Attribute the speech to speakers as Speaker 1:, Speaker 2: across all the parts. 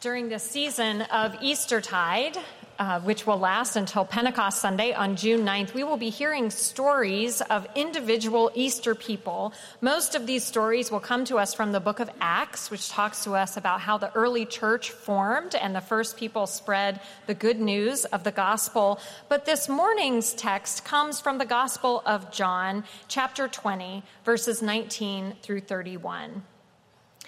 Speaker 1: During the season of Eastertide, uh, which will last until Pentecost Sunday on June 9th, we will be hearing stories of individual Easter people. Most of these stories will come to us from the book of Acts, which talks to us about how the early church formed and the first people spread the good news of the gospel. But this morning's text comes from the Gospel of John, chapter 20, verses 19 through 31.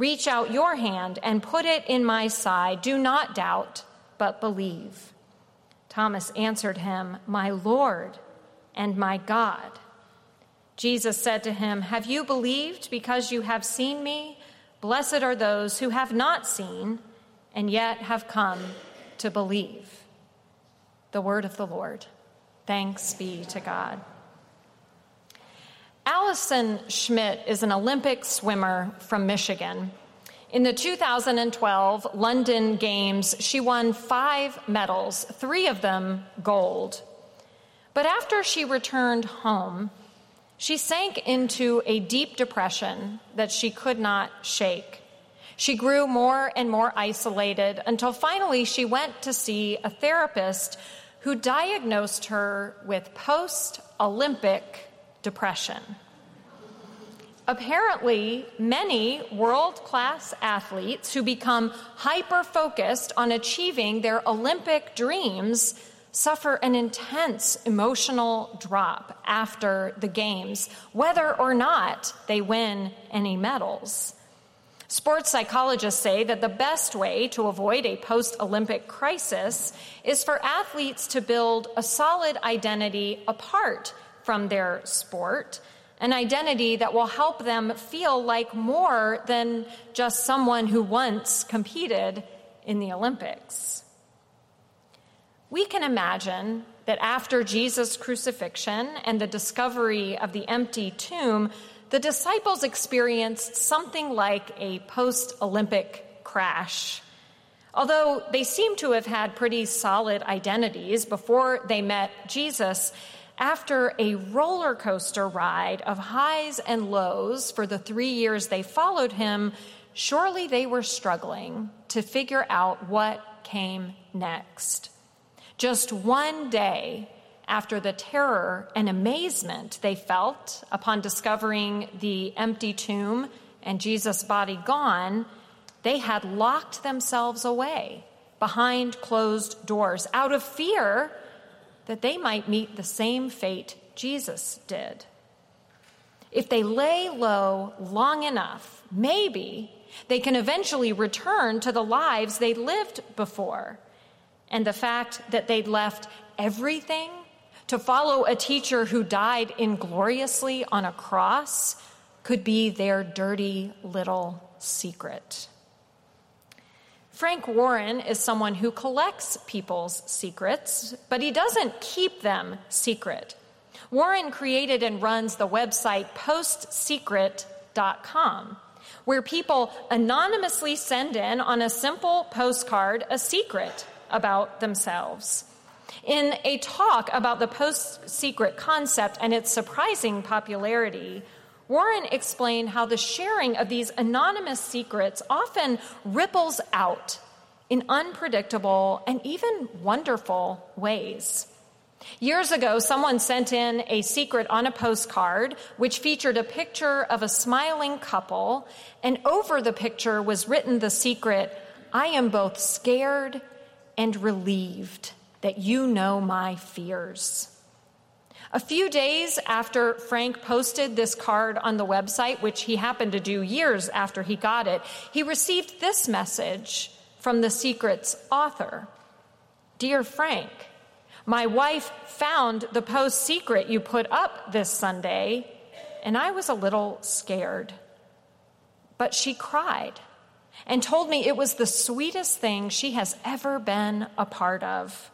Speaker 1: Reach out your hand and put it in my side. Do not doubt, but believe. Thomas answered him, My Lord and my God. Jesus said to him, Have you believed because you have seen me? Blessed are those who have not seen and yet have come to believe. The word of the Lord. Thanks be to God. Allison Schmitt is an Olympic swimmer from Michigan. In the 2012 London Games, she won five medals, three of them gold. But after she returned home, she sank into a deep depression that she could not shake. She grew more and more isolated until finally she went to see a therapist who diagnosed her with post Olympic depression. Apparently, many world class athletes who become hyper focused on achieving their Olympic dreams suffer an intense emotional drop after the Games, whether or not they win any medals. Sports psychologists say that the best way to avoid a post Olympic crisis is for athletes to build a solid identity apart from their sport, an identity that will help them feel like more than just someone who once competed in the Olympics. We can imagine that after Jesus' crucifixion and the discovery of the empty tomb, the disciples experienced something like a post Olympic crash. Although they seem to have had pretty solid identities before they met Jesus, after a roller coaster ride of highs and lows for the three years they followed him, surely they were struggling to figure out what came next. Just one day after the terror and amazement they felt upon discovering the empty tomb and Jesus' body gone, they had locked themselves away behind closed doors out of fear that they might meet the same fate Jesus did. If they lay low long enough, maybe they can eventually return to the lives they lived before. And the fact that they'd left everything to follow a teacher who died ingloriously on a cross could be their dirty little secret. Frank Warren is someone who collects people's secrets, but he doesn't keep them secret. Warren created and runs the website postsecret.com, where people anonymously send in on a simple postcard a secret about themselves. In a talk about the post secret concept and its surprising popularity, Warren explained how the sharing of these anonymous secrets often ripples out in unpredictable and even wonderful ways. Years ago, someone sent in a secret on a postcard which featured a picture of a smiling couple, and over the picture was written the secret I am both scared and relieved that you know my fears. A few days after Frank posted this card on the website, which he happened to do years after he got it, he received this message from the secret's author Dear Frank, my wife found the post secret you put up this Sunday, and I was a little scared. But she cried and told me it was the sweetest thing she has ever been a part of.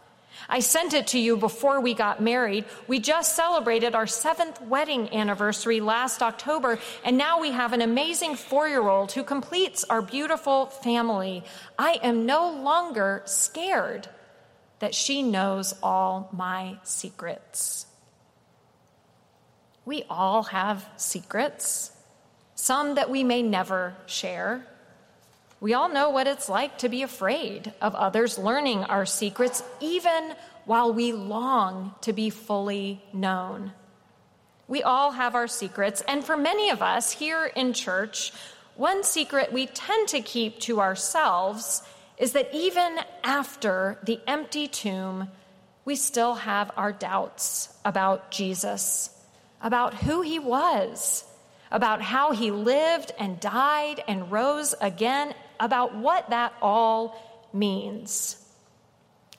Speaker 1: I sent it to you before we got married. We just celebrated our seventh wedding anniversary last October, and now we have an amazing four year old who completes our beautiful family. I am no longer scared that she knows all my secrets. We all have secrets, some that we may never share. We all know what it's like to be afraid of others learning our secrets, even while we long to be fully known. We all have our secrets, and for many of us here in church, one secret we tend to keep to ourselves is that even after the empty tomb, we still have our doubts about Jesus, about who he was, about how he lived and died and rose again, about what that all means.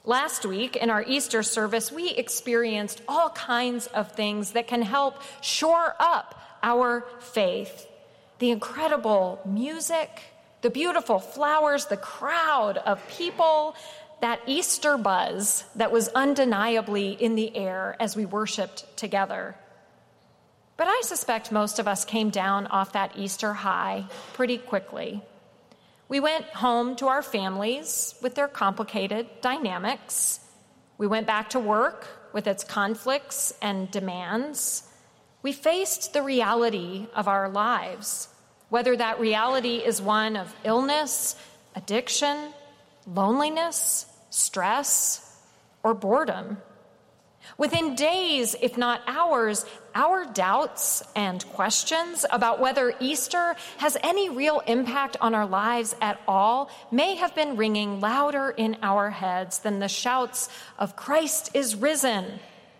Speaker 1: Last week in our Easter service, we experienced all kinds of things that can help shore up our faith. The incredible music, the beautiful flowers, the crowd of people, that Easter buzz that was undeniably in the air as we worshiped together. But I suspect most of us came down off that Easter high pretty quickly. We went home to our families with their complicated dynamics. We went back to work with its conflicts and demands. We faced the reality of our lives, whether that reality is one of illness, addiction, loneliness, stress, or boredom. Within days, if not hours, our doubts and questions about whether Easter has any real impact on our lives at all may have been ringing louder in our heads than the shouts of Christ is risen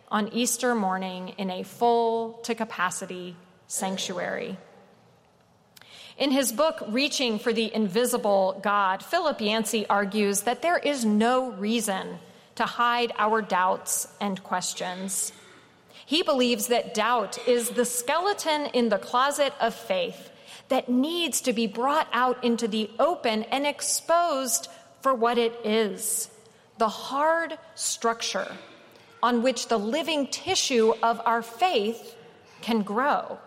Speaker 1: on Easter morning in a full to capacity sanctuary. In his book, Reaching for the Invisible God, Philip Yancey argues that there is no reason to hide our doubts and questions. He believes that doubt is the skeleton in the closet of faith that needs to be brought out into the open and exposed for what it is the hard structure on which the living tissue of our faith can grow.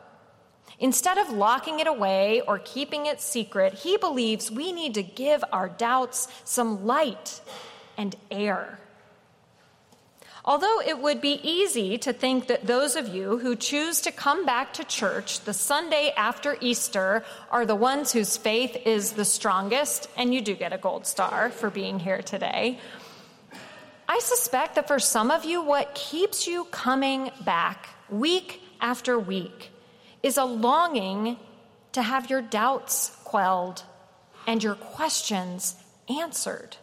Speaker 1: Instead of locking it away or keeping it secret, he believes we need to give our doubts some light and air. Although it would be easy to think that those of you who choose to come back to church the Sunday after Easter are the ones whose faith is the strongest, and you do get a gold star for being here today, I suspect that for some of you, what keeps you coming back week after week is a longing to have your doubts quelled and your questions answered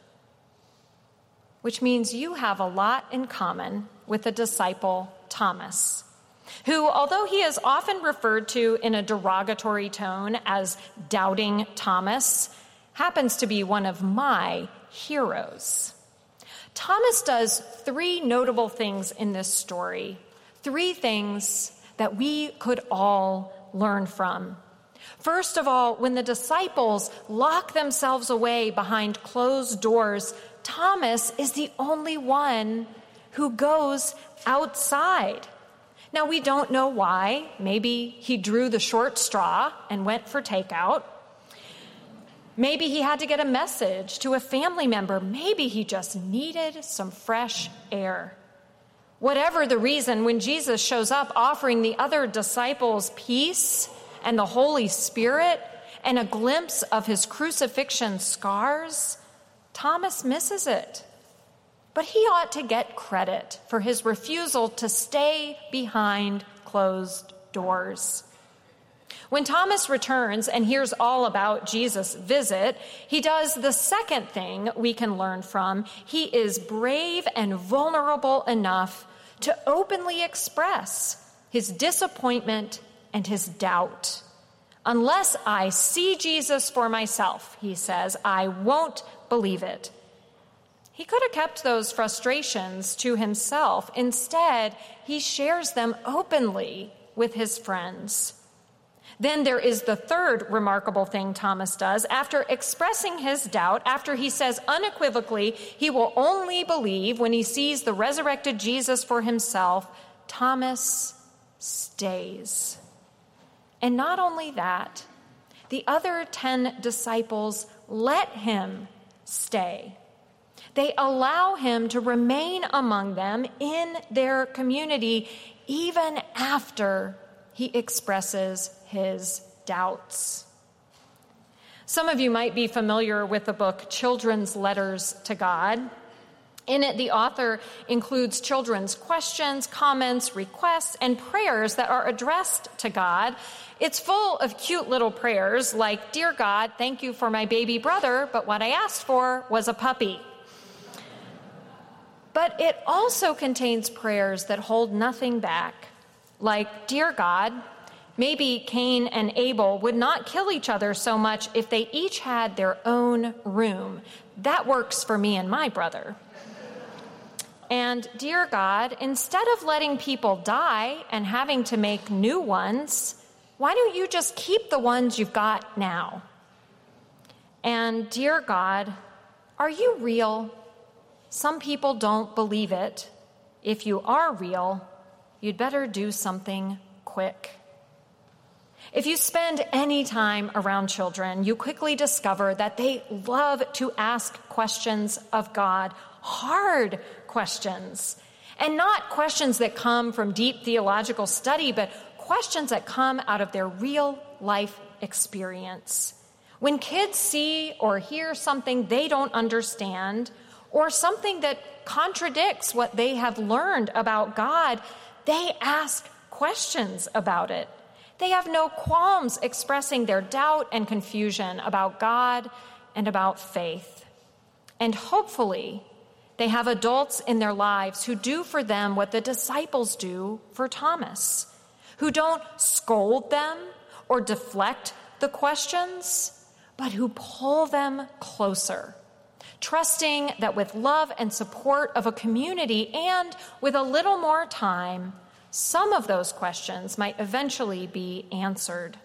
Speaker 1: which means you have a lot in common with the disciple Thomas, who, although he is often referred to in a derogatory tone as doubting Thomas, happens to be one of my heroes. Thomas does three notable things in this story, three things that we could all learn from. First of all, when the disciples lock themselves away behind closed doors Thomas is the only one who goes outside. Now, we don't know why. Maybe he drew the short straw and went for takeout. Maybe he had to get a message to a family member. Maybe he just needed some fresh air. Whatever the reason, when Jesus shows up offering the other disciples peace and the Holy Spirit and a glimpse of his crucifixion scars, Thomas misses it. But he ought to get credit for his refusal to stay behind closed doors. When Thomas returns and hears all about Jesus' visit, he does the second thing we can learn from. He is brave and vulnerable enough to openly express his disappointment and his doubt. Unless I see Jesus for myself, he says, I won't believe it. He could have kept those frustrations to himself. Instead, he shares them openly with his friends. Then there is the third remarkable thing Thomas does. After expressing his doubt, after he says unequivocally he will only believe when he sees the resurrected Jesus for himself, Thomas stays. And not only that, the other 10 disciples let him stay. They allow him to remain among them in their community even after he expresses his doubts. Some of you might be familiar with the book Children's Letters to God. In it, the author includes children's questions, comments, requests, and prayers that are addressed to God. It's full of cute little prayers like, Dear God, thank you for my baby brother, but what I asked for was a puppy. But it also contains prayers that hold nothing back, like, Dear God, Maybe Cain and Abel would not kill each other so much if they each had their own room. That works for me and my brother. And dear God, instead of letting people die and having to make new ones, why don't you just keep the ones you've got now? And dear God, are you real? Some people don't believe it. If you are real, you'd better do something quick. If you spend any time around children, you quickly discover that they love to ask questions of God, hard questions, and not questions that come from deep theological study, but questions that come out of their real life experience. When kids see or hear something they don't understand, or something that contradicts what they have learned about God, they ask questions about it. They have no qualms expressing their doubt and confusion about God and about faith. And hopefully, they have adults in their lives who do for them what the disciples do for Thomas, who don't scold them or deflect the questions, but who pull them closer, trusting that with love and support of a community and with a little more time, some of those questions might eventually be answered.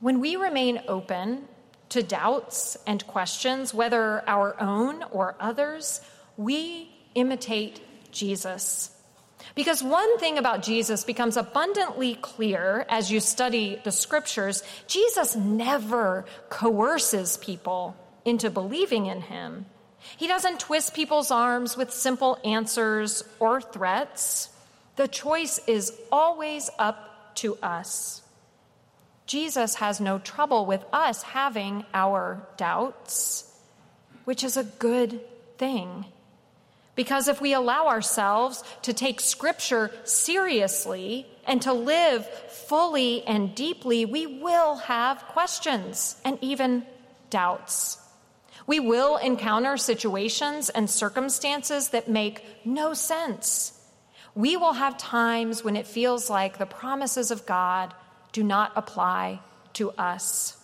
Speaker 1: When we remain open to doubts and questions, whether our own or others, we imitate Jesus. Because one thing about Jesus becomes abundantly clear as you study the scriptures Jesus never coerces people into believing in him. He doesn't twist people's arms with simple answers or threats. The choice is always up to us. Jesus has no trouble with us having our doubts, which is a good thing. Because if we allow ourselves to take Scripture seriously and to live fully and deeply, we will have questions and even doubts. We will encounter situations and circumstances that make no sense we will have times when it feels like the promises of God do not apply to us.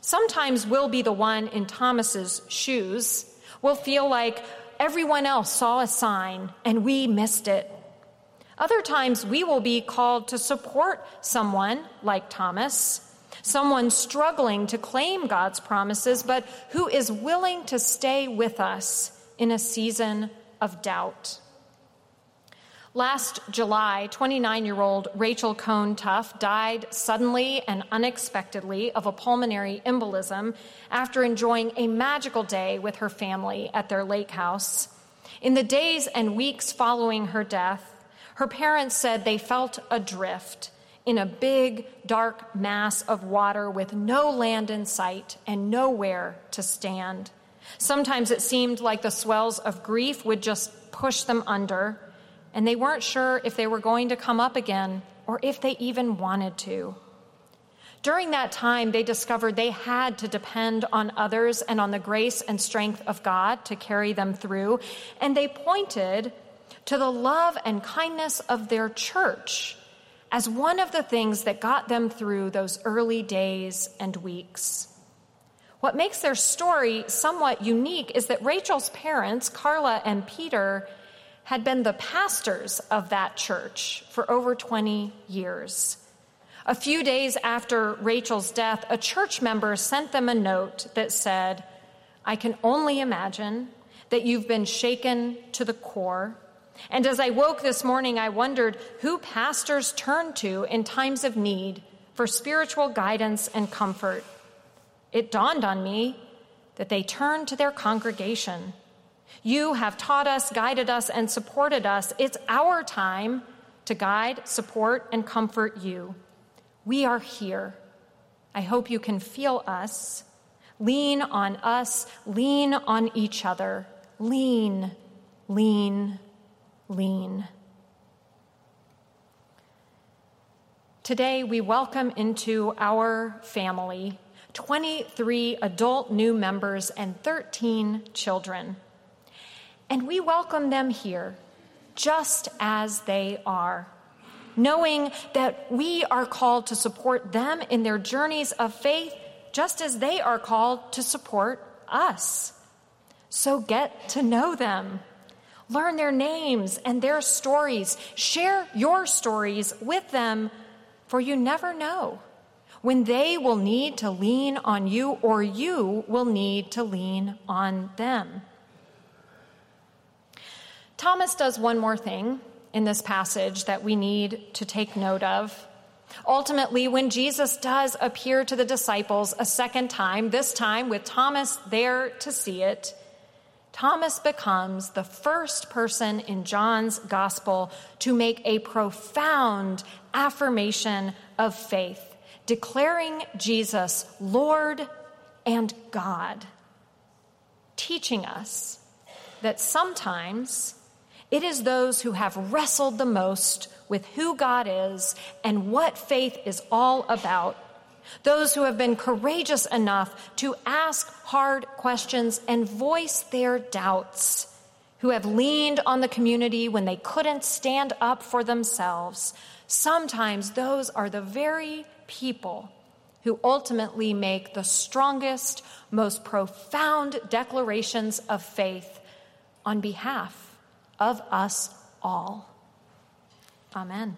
Speaker 1: Sometimes we'll be the one in Thomas's shoes. We'll feel like everyone else saw a sign and we missed it. Other times we will be called to support someone like Thomas, someone struggling to claim God's promises, but who is willing to stay with us in a season of doubt. Last July, 29 year old Rachel Cohn Tuff died suddenly and unexpectedly of a pulmonary embolism after enjoying a magical day with her family at their lake house. In the days and weeks following her death, her parents said they felt adrift in a big, dark mass of water with no land in sight and nowhere to stand. Sometimes it seemed like the swells of grief would just push them under and they weren't sure if they were going to come up again or if they even wanted to. During that time, they discovered they had to depend on others and on the grace and strength of God to carry them through, and they pointed to the love and kindness of their church as one of the things that got them through those early days and weeks. What makes their story somewhat unique is that Rachel's parents, Carla and Peter, had been the pastors of that church for over 20 years. A few days after Rachel's death, a church member sent them a note that said, I can only imagine that you've been shaken to the core. And as I woke this morning, I wondered who pastors turn to in times of need for spiritual guidance and comfort. It dawned on me that they turn to their congregation. You have taught us, guided us, and supported us. It's our time to guide, support, and comfort you. We are here. I hope you can feel us. Lean on us, lean on each other. Lean, lean, lean. Today, we welcome into our family 23 adult new members and 13 children. And we welcome them here just as they are, knowing that we are called to support them in their journeys of faith just as they are called to support us. So get to know them. Learn their names and their stories. Share your stories with them, for you never know when they will need to lean on you or you will need to lean on them. Thomas does one more thing in this passage that we need to take note of. Ultimately, when Jesus does appear to the disciples a second time, this time with Thomas there to see it, Thomas becomes the first person in John's gospel to make a profound affirmation of faith, declaring Jesus Lord and God, teaching us that sometimes it is those who have wrestled the most with who God is and what faith is all about. Those who have been courageous enough to ask hard questions and voice their doubts. Who have leaned on the community when they couldn't stand up for themselves. Sometimes those are the very people who ultimately make the strongest, most profound declarations of faith on behalf of us all. Amen.